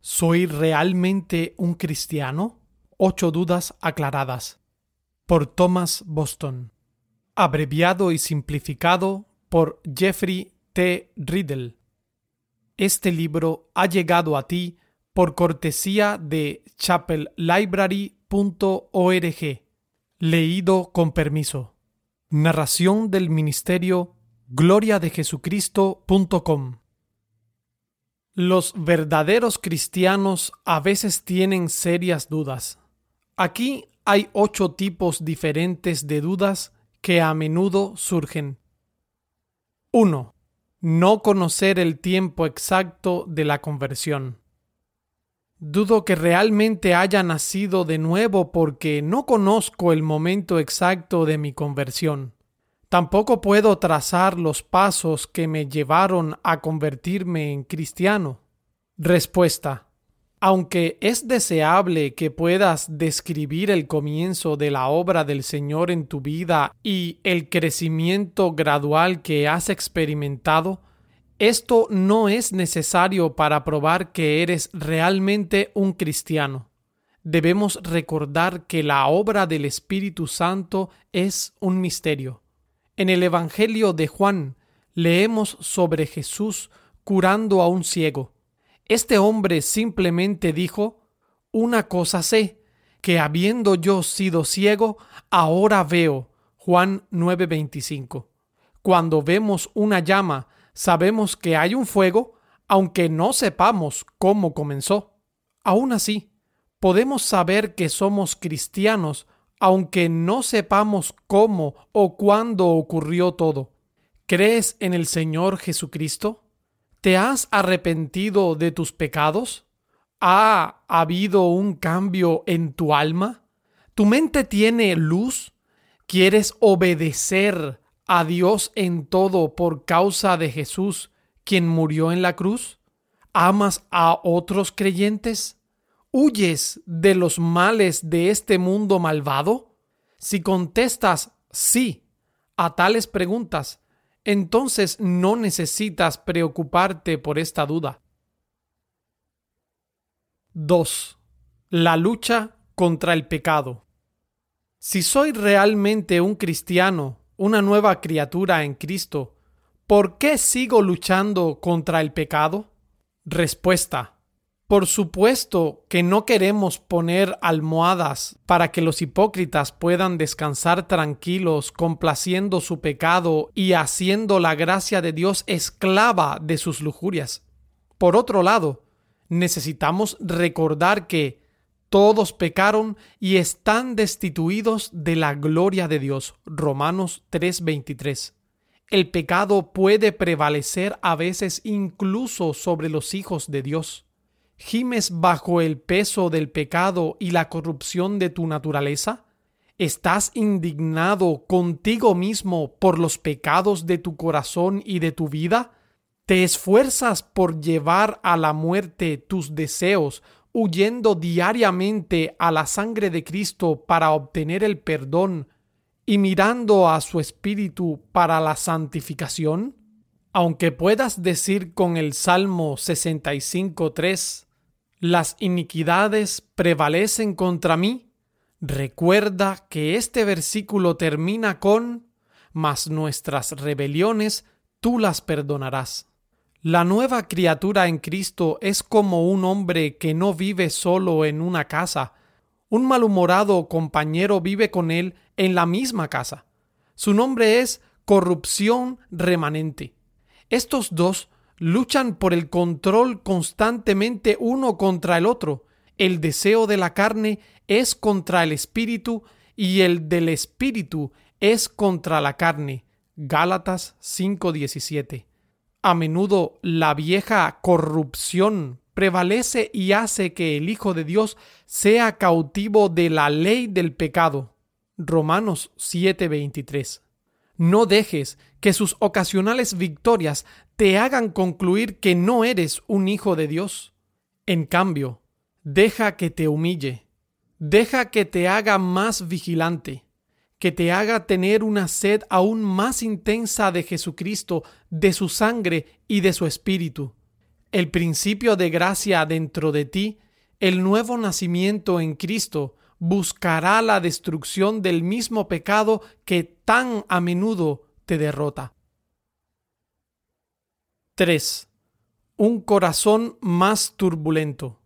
¿Soy realmente un cristiano? Ocho dudas aclaradas. Por Thomas Boston. Abreviado y simplificado por Jeffrey T. Riddle. Este libro ha llegado a ti por cortesía de chapellibrary.org. Leído con permiso. Narración del Ministerio Gloria de Jesucristo.com. Los verdaderos cristianos a veces tienen serias dudas. Aquí hay ocho tipos diferentes de dudas que a menudo surgen. 1. No conocer el tiempo exacto de la conversión. Dudo que realmente haya nacido de nuevo porque no conozco el momento exacto de mi conversión. Tampoco puedo trazar los pasos que me llevaron a convertirme en cristiano. Respuesta. Aunque es deseable que puedas describir el comienzo de la obra del Señor en tu vida y el crecimiento gradual que has experimentado, esto no es necesario para probar que eres realmente un cristiano. Debemos recordar que la obra del Espíritu Santo es un misterio. En el Evangelio de Juan leemos sobre Jesús curando a un ciego. Este hombre simplemente dijo, Una cosa sé, que habiendo yo sido ciego, ahora veo. Juan 9:25. Cuando vemos una llama, sabemos que hay un fuego, aunque no sepamos cómo comenzó. Aún así, podemos saber que somos cristianos aunque no sepamos cómo o cuándo ocurrió todo. ¿Crees en el Señor Jesucristo? ¿Te has arrepentido de tus pecados? ¿Ha habido un cambio en tu alma? ¿Tu mente tiene luz? ¿Quieres obedecer a Dios en todo por causa de Jesús, quien murió en la cruz? ¿Amas a otros creyentes? ¿Huyes de los males de este mundo malvado? Si contestas sí a tales preguntas, entonces no necesitas preocuparte por esta duda. 2. La lucha contra el pecado. Si soy realmente un cristiano, una nueva criatura en Cristo, ¿por qué sigo luchando contra el pecado? Respuesta. Por supuesto que no queremos poner almohadas para que los hipócritas puedan descansar tranquilos complaciendo su pecado y haciendo la gracia de Dios esclava de sus lujurias. Por otro lado, necesitamos recordar que todos pecaron y están destituidos de la gloria de Dios. Romanos 3:23. El pecado puede prevalecer a veces incluso sobre los hijos de Dios. ¿Gimes bajo el peso del pecado y la corrupción de tu naturaleza? ¿Estás indignado contigo mismo por los pecados de tu corazón y de tu vida? ¿Te esfuerzas por llevar a la muerte tus deseos, huyendo diariamente a la sangre de Cristo para obtener el perdón y mirando a su Espíritu para la santificación? Aunque puedas decir con el Salmo 65.3, las iniquidades prevalecen contra mí, recuerda que este versículo termina con, mas nuestras rebeliones tú las perdonarás. La nueva criatura en Cristo es como un hombre que no vive solo en una casa. Un malhumorado compañero vive con él en la misma casa. Su nombre es corrupción remanente. Estos dos luchan por el control constantemente uno contra el otro. El deseo de la carne es contra el espíritu y el del espíritu es contra la carne. Gálatas 5:17. A menudo la vieja corrupción prevalece y hace que el Hijo de Dios sea cautivo de la ley del pecado. Romanos 7:23. No dejes que sus ocasionales victorias te hagan concluir que no eres un hijo de Dios. En cambio, deja que te humille, deja que te haga más vigilante, que te haga tener una sed aún más intensa de Jesucristo, de su sangre y de su espíritu. el principio de gracia dentro de ti, el nuevo nacimiento en Cristo buscará la destrucción del mismo pecado que tan a menudo te derrota. 3. Un corazón más turbulento.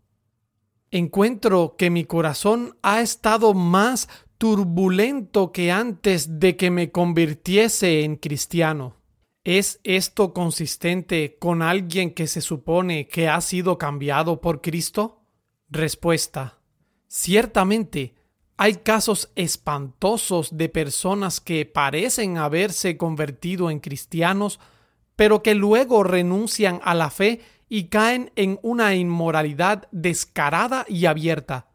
Encuentro que mi corazón ha estado más turbulento que antes de que me convirtiese en cristiano. ¿Es esto consistente con alguien que se supone que ha sido cambiado por Cristo? Respuesta. Ciertamente, hay casos espantosos de personas que parecen haberse convertido en cristianos, pero que luego renuncian a la fe y caen en una inmoralidad descarada y abierta.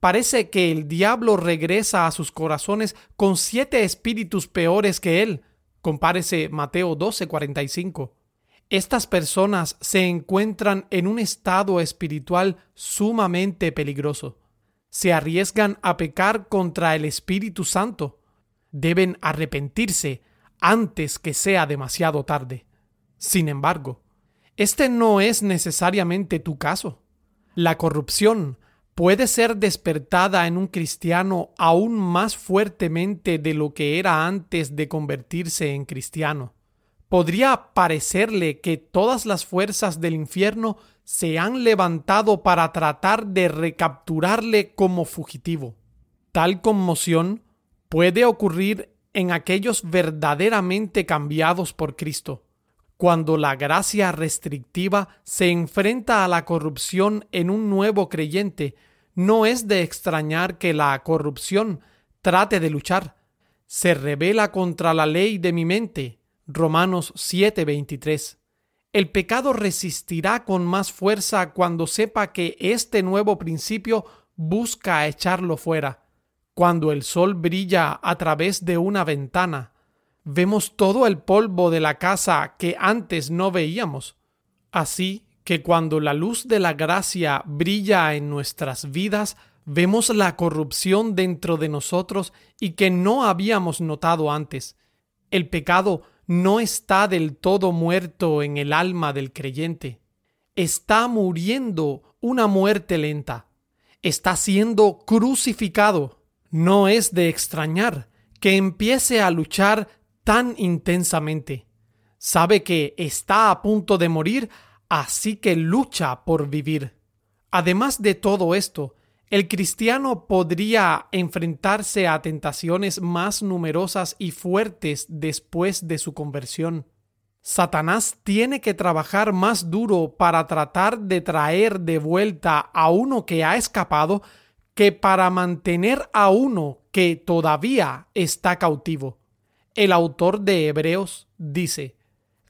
Parece que el diablo regresa a sus corazones con siete espíritus peores que él. Compárese Mateo 12:45. Estas personas se encuentran en un estado espiritual sumamente peligroso. Se arriesgan a pecar contra el Espíritu Santo. Deben arrepentirse antes que sea demasiado tarde. Sin embargo, este no es necesariamente tu caso. La corrupción puede ser despertada en un cristiano aún más fuertemente de lo que era antes de convertirse en cristiano podría parecerle que todas las fuerzas del infierno se han levantado para tratar de recapturarle como fugitivo. Tal conmoción puede ocurrir en aquellos verdaderamente cambiados por Cristo, cuando la gracia restrictiva se enfrenta a la corrupción en un nuevo creyente, no es de extrañar que la corrupción trate de luchar. Se revela contra la ley de mi mente, Romanos 7:23. El pecado resistirá con más fuerza cuando sepa que este nuevo principio busca echarlo fuera. Cuando el sol brilla a través de una ventana, vemos todo el polvo de la casa que antes no veíamos. Así que cuando la luz de la gracia brilla en nuestras vidas, vemos la corrupción dentro de nosotros y que no habíamos notado antes. El pecado no está del todo muerto en el alma del creyente. Está muriendo una muerte lenta. Está siendo crucificado. No es de extrañar que empiece a luchar tan intensamente. Sabe que está a punto de morir, así que lucha por vivir. Además de todo esto, el cristiano podría enfrentarse a tentaciones más numerosas y fuertes después de su conversión. Satanás tiene que trabajar más duro para tratar de traer de vuelta a uno que ha escapado que para mantener a uno que todavía está cautivo. El autor de Hebreos dice,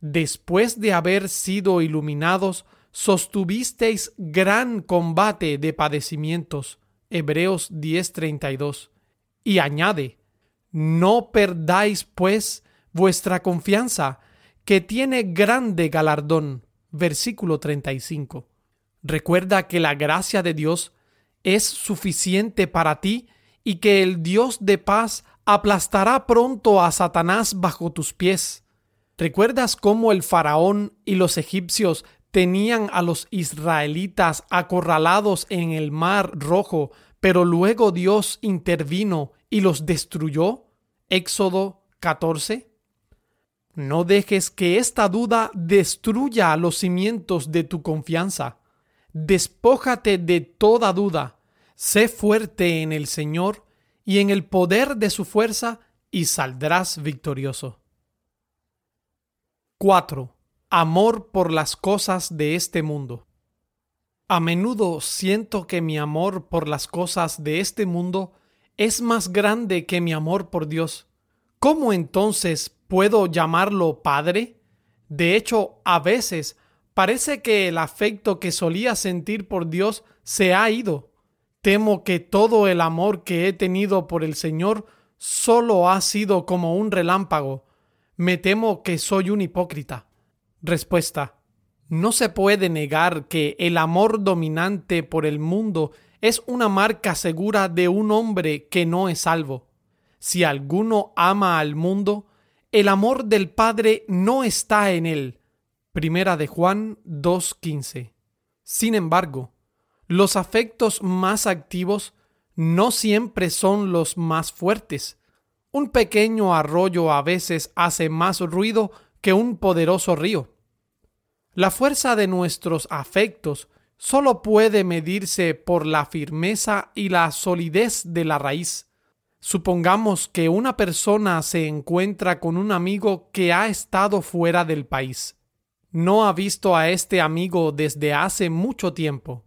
después de haber sido iluminados, sostuvisteis gran combate de padecimientos. Hebreos 10:32. Y añade, no perdáis pues vuestra confianza, que tiene grande galardón. Versículo 35. Recuerda que la gracia de Dios es suficiente para ti y que el Dios de paz aplastará pronto a Satanás bajo tus pies. ¿Recuerdas cómo el faraón y los egipcios tenían a los israelitas acorralados en el mar rojo, pero luego Dios intervino y los destruyó? Éxodo 14. No dejes que esta duda destruya los cimientos de tu confianza. Despójate de toda duda. Sé fuerte en el Señor y en el poder de su fuerza y saldrás victorioso. 4 amor por las cosas de este mundo. A menudo siento que mi amor por las cosas de este mundo es más grande que mi amor por Dios. ¿Cómo entonces puedo llamarlo Padre? De hecho, a veces parece que el afecto que solía sentir por Dios se ha ido. Temo que todo el amor que he tenido por el Señor solo ha sido como un relámpago. Me temo que soy un hipócrita. Respuesta. No se puede negar que el amor dominante por el mundo es una marca segura de un hombre que no es salvo. Si alguno ama al mundo, el amor del Padre no está en él. Primera de Juan 2.15. Sin embargo, los afectos más activos no siempre son los más fuertes. Un pequeño arroyo a veces hace más ruido que un poderoso río. La fuerza de nuestros afectos solo puede medirse por la firmeza y la solidez de la raíz. Supongamos que una persona se encuentra con un amigo que ha estado fuera del país. No ha visto a este amigo desde hace mucho tiempo.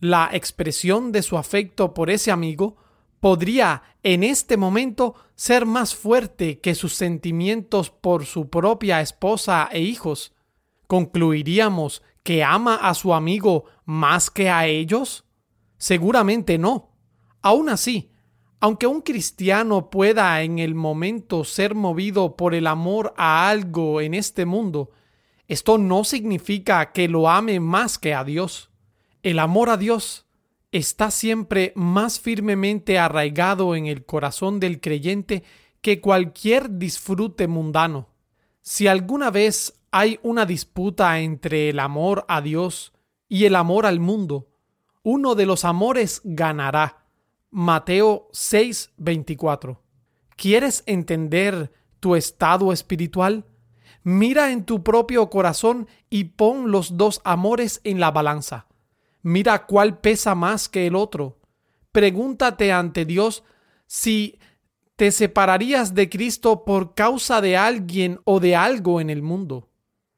La expresión de su afecto por ese amigo podría en este momento ser más fuerte que sus sentimientos por su propia esposa e hijos. ¿Concluiríamos que ama a su amigo más que a ellos? Seguramente no. Aún así, aunque un cristiano pueda en el momento ser movido por el amor a algo en este mundo, esto no significa que lo ame más que a Dios. El amor a Dios está siempre más firmemente arraigado en el corazón del creyente que cualquier disfrute mundano. Si alguna vez hay una disputa entre el amor a Dios y el amor al mundo, uno de los amores ganará. Mateo 6:24. ¿Quieres entender tu estado espiritual? Mira en tu propio corazón y pon los dos amores en la balanza. Mira cuál pesa más que el otro. Pregúntate ante Dios si te separarías de Cristo por causa de alguien o de algo en el mundo.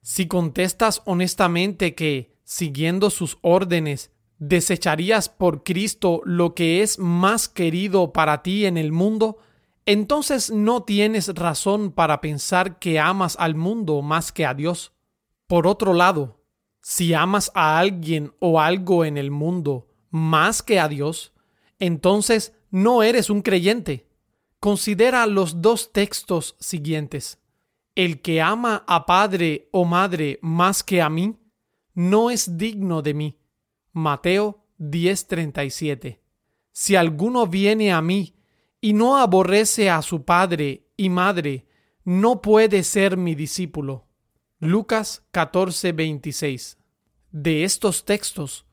Si contestas honestamente que, siguiendo sus órdenes, desecharías por Cristo lo que es más querido para ti en el mundo, entonces no tienes razón para pensar que amas al mundo más que a Dios. Por otro lado, si amas a alguien o algo en el mundo más que a Dios, entonces no eres un creyente. Considera los dos textos siguientes. El que ama a padre o madre más que a mí, no es digno de mí. Mateo 10:37. Si alguno viene a mí y no aborrece a su padre y madre, no puede ser mi discípulo. Lucas 14:26. De estos textos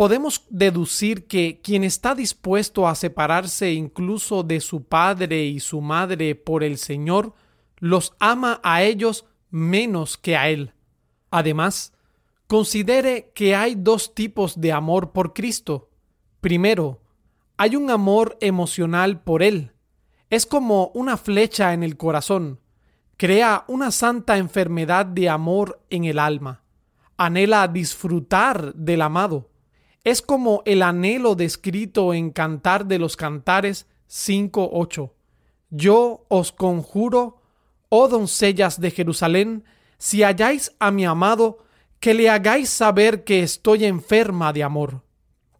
podemos deducir que quien está dispuesto a separarse incluso de su padre y su madre por el Señor, los ama a ellos menos que a Él. Además, considere que hay dos tipos de amor por Cristo. Primero, hay un amor emocional por Él. Es como una flecha en el corazón crea una santa enfermedad de amor en el alma. Anhela disfrutar del amado. Es como el anhelo descrito en Cantar de los Cantares 5.8. Yo os conjuro, oh doncellas de Jerusalén, si halláis a mi amado, que le hagáis saber que estoy enferma de amor.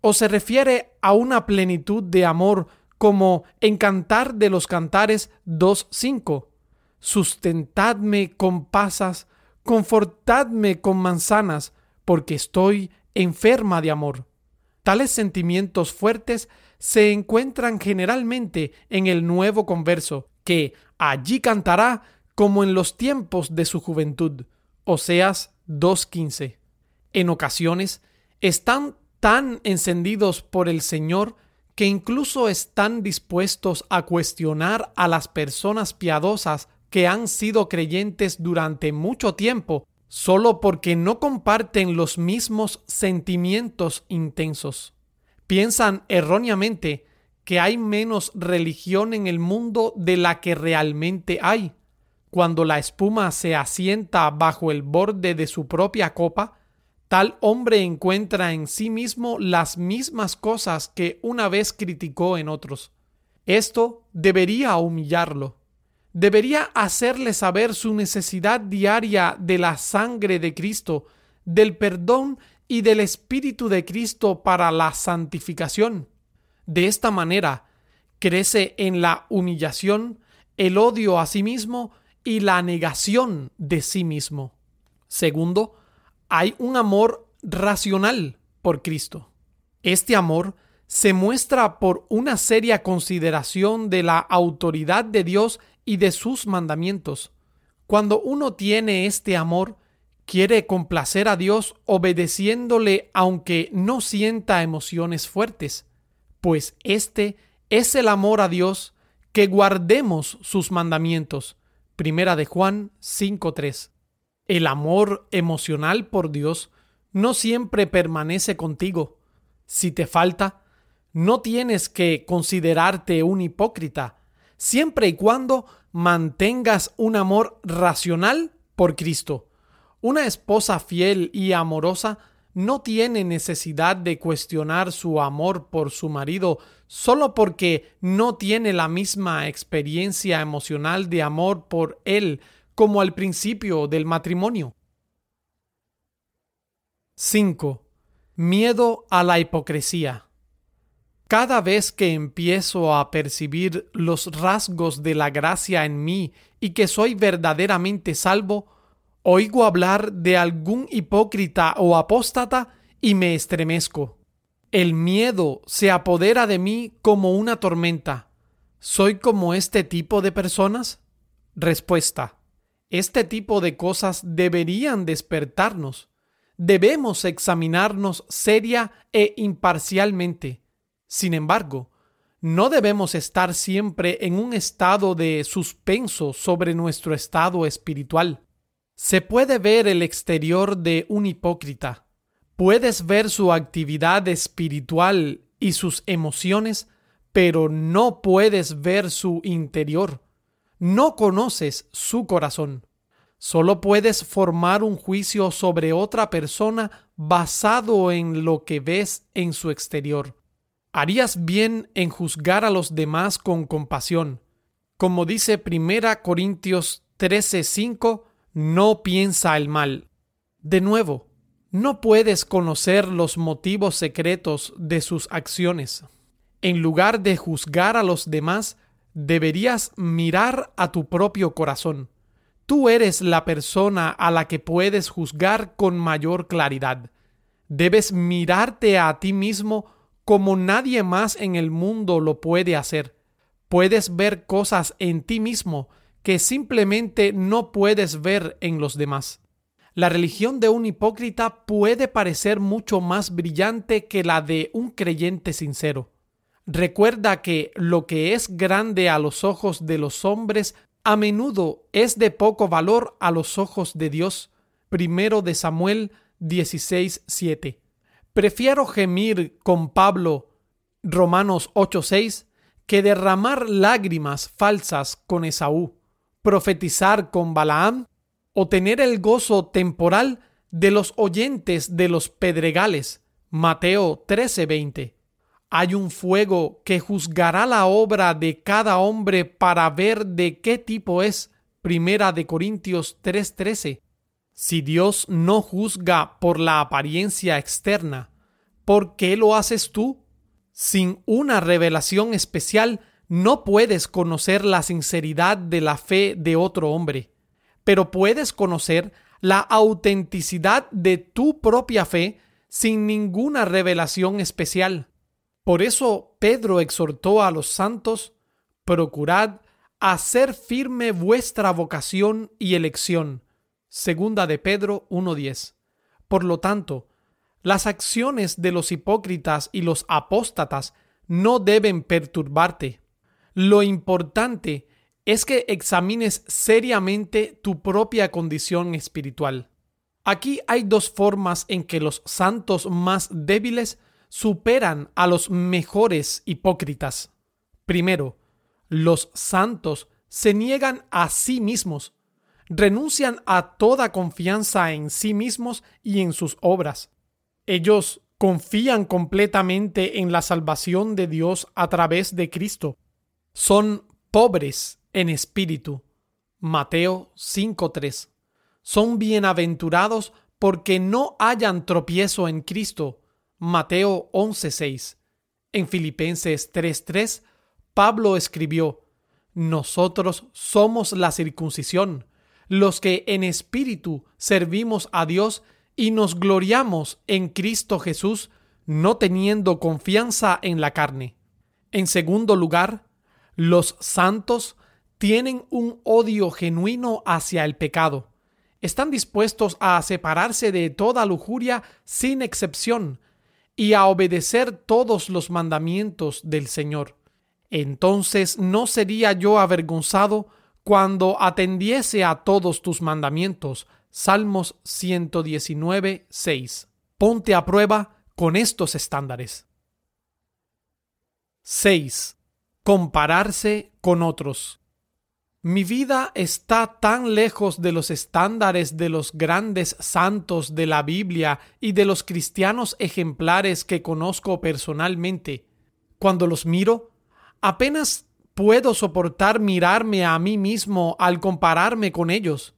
O se refiere a una plenitud de amor como en Cantar de los Cantares 2.5 sustentadme con pasas, confortadme con manzanas, porque estoy enferma de amor. Tales sentimientos fuertes se encuentran generalmente en el nuevo converso, que allí cantará como en los tiempos de su juventud. Oseas 2.15. En ocasiones están tan encendidos por el Señor que incluso están dispuestos a cuestionar a las personas piadosas que han sido creyentes durante mucho tiempo solo porque no comparten los mismos sentimientos intensos. Piensan erróneamente que hay menos religión en el mundo de la que realmente hay. Cuando la espuma se asienta bajo el borde de su propia copa, tal hombre encuentra en sí mismo las mismas cosas que una vez criticó en otros. Esto debería humillarlo debería hacerle saber su necesidad diaria de la sangre de Cristo, del perdón y del Espíritu de Cristo para la santificación. De esta manera, crece en la humillación, el odio a sí mismo y la negación de sí mismo. Segundo, hay un amor racional por Cristo. Este amor se muestra por una seria consideración de la autoridad de Dios y de sus mandamientos. Cuando uno tiene este amor, quiere complacer a Dios obedeciéndole aunque no sienta emociones fuertes, pues este es el amor a Dios que guardemos sus mandamientos. Primera de Juan 5:3. El amor emocional por Dios no siempre permanece contigo. Si te falta, no tienes que considerarte un hipócrita, siempre y cuando mantengas un amor racional por Cristo. Una esposa fiel y amorosa no tiene necesidad de cuestionar su amor por su marido solo porque no tiene la misma experiencia emocional de amor por él como al principio del matrimonio. 5. Miedo a la hipocresía. Cada vez que empiezo a percibir los rasgos de la gracia en mí y que soy verdaderamente salvo, oigo hablar de algún hipócrita o apóstata y me estremezco. El miedo se apodera de mí como una tormenta. ¿Soy como este tipo de personas? Respuesta. Este tipo de cosas deberían despertarnos. Debemos examinarnos seria e imparcialmente. Sin embargo, no debemos estar siempre en un estado de suspenso sobre nuestro estado espiritual. Se puede ver el exterior de un hipócrita, Puedes ver su actividad espiritual y sus emociones, pero no puedes ver su interior. No conoces su corazón. Solo puedes formar un juicio sobre otra persona basado en lo que ves en su exterior. Harías bien en juzgar a los demás con compasión. Como dice 1 Corintios 13:5, no piensa el mal. De nuevo, no puedes conocer los motivos secretos de sus acciones. En lugar de juzgar a los demás, deberías mirar a tu propio corazón. Tú eres la persona a la que puedes juzgar con mayor claridad. Debes mirarte a ti mismo como nadie más en el mundo lo puede hacer. Puedes ver cosas en ti mismo que simplemente no puedes ver en los demás. La religión de un hipócrita puede parecer mucho más brillante que la de un creyente sincero. Recuerda que lo que es grande a los ojos de los hombres a menudo es de poco valor a los ojos de Dios. Primero de Samuel 16:7. Prefiero gemir con Pablo Romanos 8:6 que derramar lágrimas falsas con Esaú, profetizar con Balaam o tener el gozo temporal de los oyentes de los pedregales. Mateo 13:20. Hay un fuego que juzgará la obra de cada hombre para ver de qué tipo es. Primera de Corintios 3:13. Si Dios no juzga por la apariencia externa, ¿por qué lo haces tú? Sin una revelación especial, no puedes conocer la sinceridad de la fe de otro hombre pero puedes conocer la autenticidad de tu propia fe sin ninguna revelación especial. Por eso Pedro exhortó a los santos, procurad hacer firme vuestra vocación y elección. Segunda de Pedro 1.10. Por lo tanto, las acciones de los hipócritas y los apóstatas no deben perturbarte. Lo importante es que examines seriamente tu propia condición espiritual. Aquí hay dos formas en que los santos más débiles superan a los mejores hipócritas. Primero, los santos se niegan a sí mismos, renuncian a toda confianza en sí mismos y en sus obras. Ellos confían completamente en la salvación de Dios a través de Cristo. Son pobres en espíritu. Mateo 5.3. Son bienaventurados porque no hayan tropiezo en Cristo. Mateo 11.6. En Filipenses 3.3, Pablo escribió, Nosotros somos la circuncisión, los que en espíritu servimos a Dios y nos gloriamos en Cristo Jesús, no teniendo confianza en la carne. En segundo lugar, los santos tienen un odio genuino hacia el pecado. están dispuestos a separarse de toda lujuria sin excepción y a obedecer todos los mandamientos del Señor. Entonces no sería yo avergonzado cuando atendiese a todos tus mandamientos. Salmos 119, 6. Ponte a prueba con estos estándares. 6. Compararse con otros. Mi vida está tan lejos de los estándares de los grandes santos de la Biblia y de los cristianos ejemplares que conozco personalmente. Cuando los miro, apenas puedo soportar mirarme a mí mismo al compararme con ellos.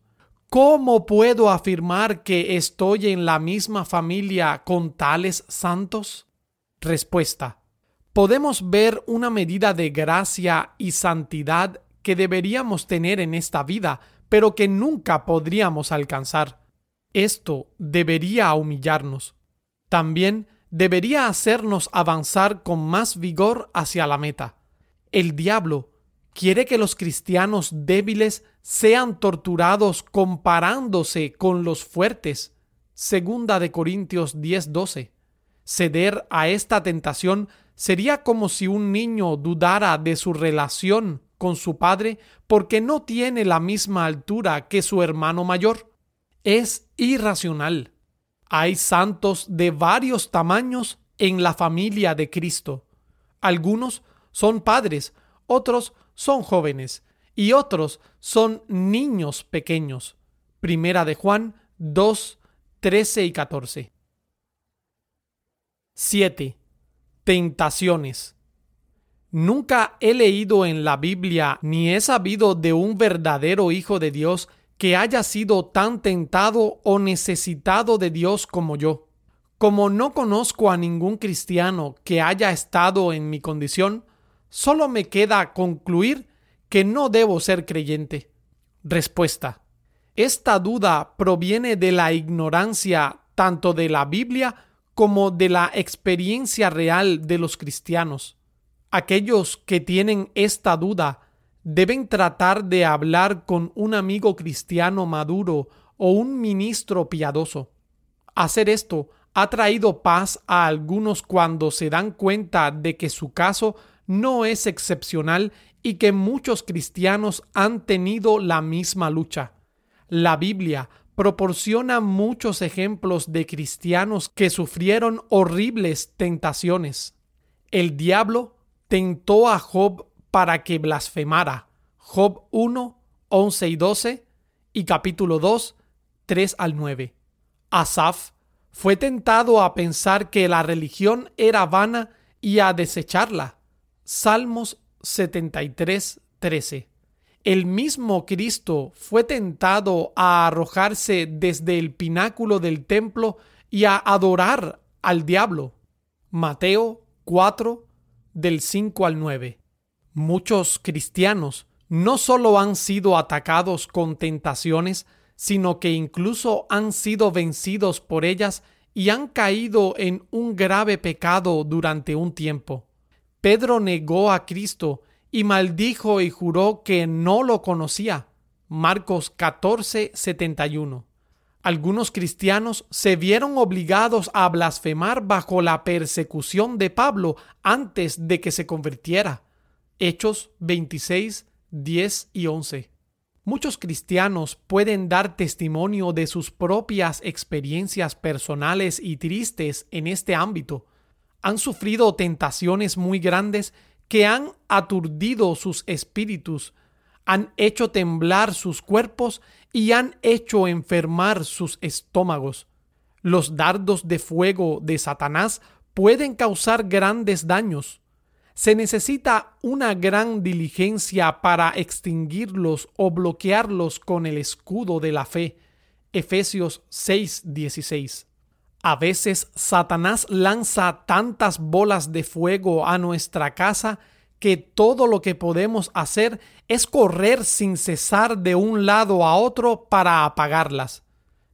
¿Cómo puedo afirmar que estoy en la misma familia con tales santos? Respuesta. Podemos ver una medida de gracia y santidad que deberíamos tener en esta vida, pero que nunca podríamos alcanzar. Esto debería humillarnos. También debería hacernos avanzar con más vigor hacia la meta. El diablo quiere que los cristianos débiles sean torturados comparándose con los fuertes. Segunda de Corintios 10:12. Ceder a esta tentación sería como si un niño dudara de su relación con su padre porque no tiene la misma altura que su hermano mayor. Es irracional. Hay santos de varios tamaños en la familia de Cristo. Algunos son padres, otros son jóvenes y otros son niños pequeños. Primera de Juan 2, 13 y 14. 7. Tentaciones. Nunca he leído en la Biblia ni he sabido de un verdadero Hijo de Dios que haya sido tan tentado o necesitado de Dios como yo. Como no conozco a ningún cristiano que haya estado en mi condición, solo me queda concluir que no debo ser creyente. Respuesta. Esta duda proviene de la ignorancia tanto de la Biblia como de la experiencia real de los cristianos. Aquellos que tienen esta duda deben tratar de hablar con un amigo cristiano maduro o un ministro piadoso. Hacer esto ha traído paz a algunos cuando se dan cuenta de que su caso no es excepcional y que muchos cristianos han tenido la misma lucha. La Biblia proporciona muchos ejemplos de cristianos que sufrieron horribles tentaciones. El diablo tentó a Job para que blasfemara. Job 1, 11 y 12 y capítulo 2, 3 al 9. Asaf fue tentado a pensar que la religión era vana y a desecharla. Salmos 73, 13. El mismo Cristo fue tentado a arrojarse desde el pináculo del templo y a adorar al diablo. Mateo 4, del 5 al 9. Muchos cristianos no solo han sido atacados con tentaciones, sino que incluso han sido vencidos por ellas y han caído en un grave pecado durante un tiempo. Pedro negó a Cristo y maldijo y juró que no lo conocía. Marcos 14, 71. Algunos cristianos se vieron obligados a blasfemar bajo la persecución de Pablo antes de que se convirtiera. Hechos 26, 10 y 11. Muchos cristianos pueden dar testimonio de sus propias experiencias personales y tristes en este ámbito. Han sufrido tentaciones muy grandes que han aturdido sus espíritus, han hecho temblar sus cuerpos y han hecho enfermar sus estómagos. Los dardos de fuego de Satanás pueden causar grandes daños. Se necesita una gran diligencia para extinguirlos o bloquearlos con el escudo de la fe. Efesios 6:16. A veces Satanás lanza tantas bolas de fuego a nuestra casa que todo lo que podemos hacer es correr sin cesar de un lado a otro para apagarlas.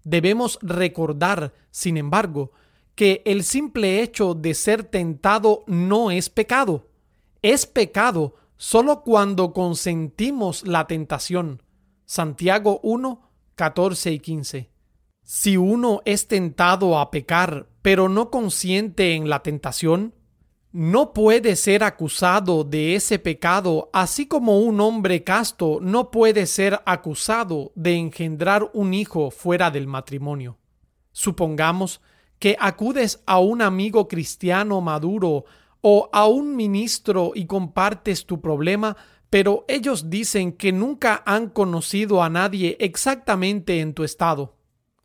Debemos recordar, sin embargo, que el simple hecho de ser tentado no es pecado. Es pecado solo cuando consentimos la tentación. Santiago 1, 14 y 15. Si uno es tentado a pecar, pero no consciente en la tentación, no puede ser acusado de ese pecado, así como un hombre casto no puede ser acusado de engendrar un hijo fuera del matrimonio. Supongamos que acudes a un amigo cristiano maduro o a un ministro y compartes tu problema, pero ellos dicen que nunca han conocido a nadie exactamente en tu estado.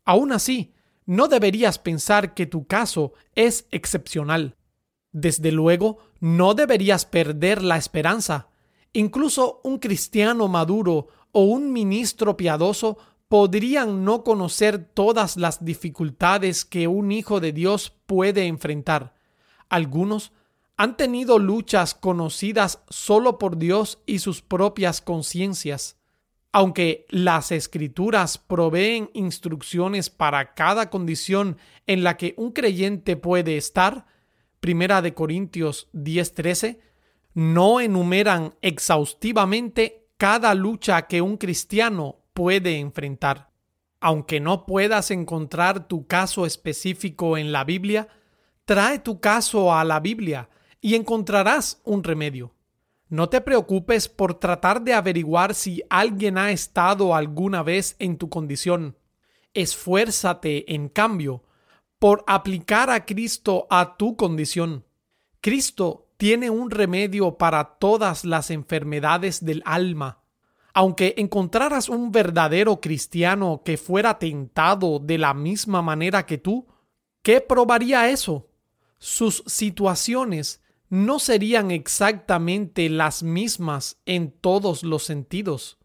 Aún así, no deberías pensar que tu caso es excepcional. Desde luego, no deberías perder la esperanza. Incluso un cristiano maduro o un ministro piadoso podrían no conocer todas las dificultades que un hijo de Dios puede enfrentar. Algunos han tenido luchas conocidas solo por Dios y sus propias conciencias. Aunque las escrituras proveen instrucciones para cada condición en la que un creyente puede estar, Primera de Corintios 10:13, no enumeran exhaustivamente cada lucha que un cristiano puede enfrentar. Aunque no puedas encontrar tu caso específico en la Biblia, trae tu caso a la Biblia y encontrarás un remedio. No te preocupes por tratar de averiguar si alguien ha estado alguna vez en tu condición. Esfuérzate, en cambio, por aplicar a Cristo a tu condición. Cristo tiene un remedio para todas las enfermedades del alma. Aunque encontraras un verdadero cristiano que fuera tentado de la misma manera que tú, ¿qué probaría eso? Sus situaciones no serían exactamente las mismas en todos los sentidos.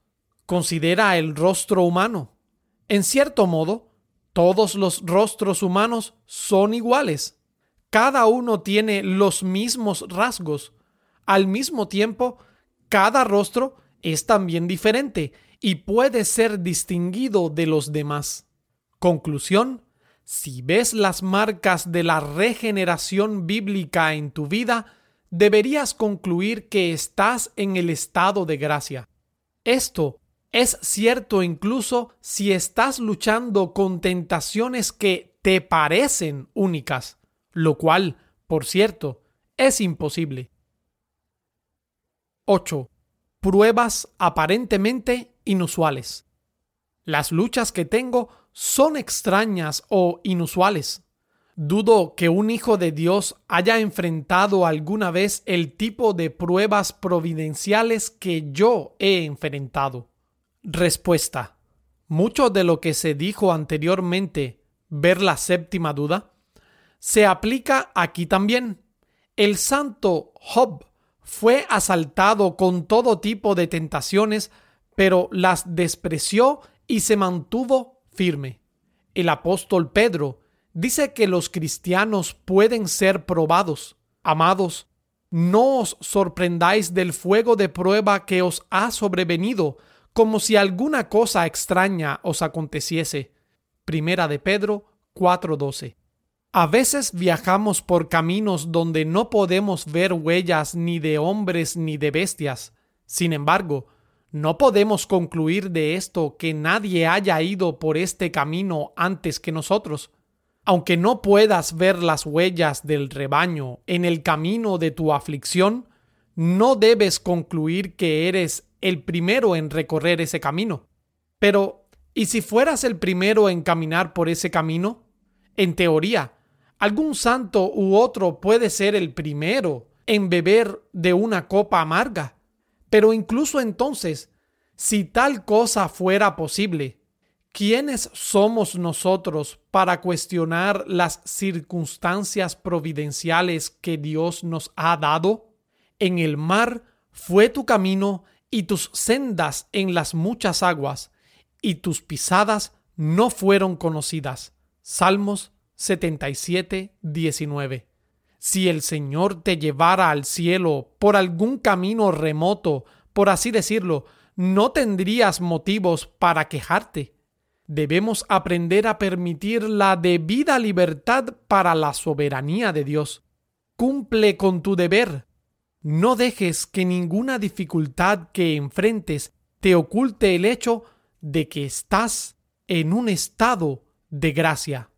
Considera el rostro humano. En cierto modo, todos los rostros humanos son iguales. Cada uno tiene los mismos rasgos. Al mismo tiempo, cada rostro es también diferente y puede ser distinguido de los demás. Conclusión. Si ves las marcas de la regeneración bíblica en tu vida, deberías concluir que estás en el estado de gracia. Esto es cierto incluso si estás luchando con tentaciones que te parecen únicas, lo cual, por cierto, es imposible. 8. Pruebas aparentemente inusuales. Las luchas que tengo son extrañas o inusuales. Dudo que un hijo de Dios haya enfrentado alguna vez el tipo de pruebas providenciales que yo he enfrentado. Respuesta. Mucho de lo que se dijo anteriormente, ver la séptima duda, se aplica aquí también. El santo Job fue asaltado con todo tipo de tentaciones, pero las despreció y se mantuvo firme. El apóstol Pedro dice que los cristianos pueden ser probados. Amados, no os sorprendáis del fuego de prueba que os ha sobrevenido, como si alguna cosa extraña os aconteciese. Primera de Pedro 4:12. A veces viajamos por caminos donde no podemos ver huellas ni de hombres ni de bestias. Sin embargo, no podemos concluir de esto que nadie haya ido por este camino antes que nosotros. Aunque no puedas ver las huellas del rebaño en el camino de tu aflicción, no debes concluir que eres el primero en recorrer ese camino. Pero, ¿y si fueras el primero en caminar por ese camino? En teoría, algún santo u otro puede ser el primero en beber de una copa amarga. Pero incluso entonces, si tal cosa fuera posible, ¿quiénes somos nosotros para cuestionar las circunstancias providenciales que Dios nos ha dado? En el mar fue tu camino y tus sendas en las muchas aguas, y tus pisadas no fueron conocidas. Salmos 77, 19. Si el Señor te llevara al cielo por algún camino remoto, por así decirlo, no tendrías motivos para quejarte. Debemos aprender a permitir la debida libertad para la soberanía de Dios. Cumple con tu deber, no dejes que ninguna dificultad que enfrentes te oculte el hecho de que estás en un estado de gracia.